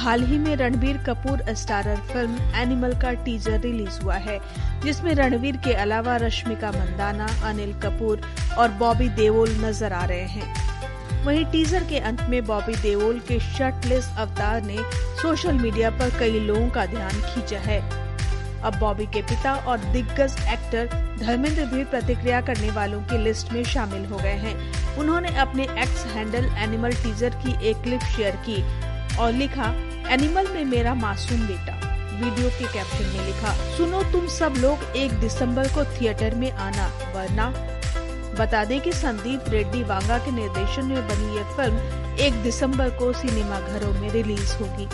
हाल ही में Ranbir Kapoor starrer film Animal का टीजर रिलीज़ हुआ है, जिसमें रणबीर के अलावा रश्मिका मंदाना, अनिल कपूर और बॉबी देओल नज़र आ रहे हैं। वहीं टीजर के अंत में बॉबी देओल के शर्टलेस अवतार ने सोशल मीडिया पर कई लोगों का ध्यान खींचा है। अब बॉबी के पिता और दिग्गज एक्टर धर्मेंद्र भी प्रतिक्रिया करने वालों की लिस्ट में शामिल हो गए हैं। उन्होंने अपने एक्स हैंडल एनिमल टीजर की एक क्लिप शेयर की और लिखा, एनिमल में मेरा मासूम बेटा। वीडियो के कैप्शन में लिखा, सुनो तुम सब लोग एक दिसंबर को थिएटर में आना, वरना बता दें कि संदीप रेड्डी वांगा के निर्देशन में बनी यह फ़िल्म एक दिसंबर को सिनेमा घरों में रिलीज़ होगी।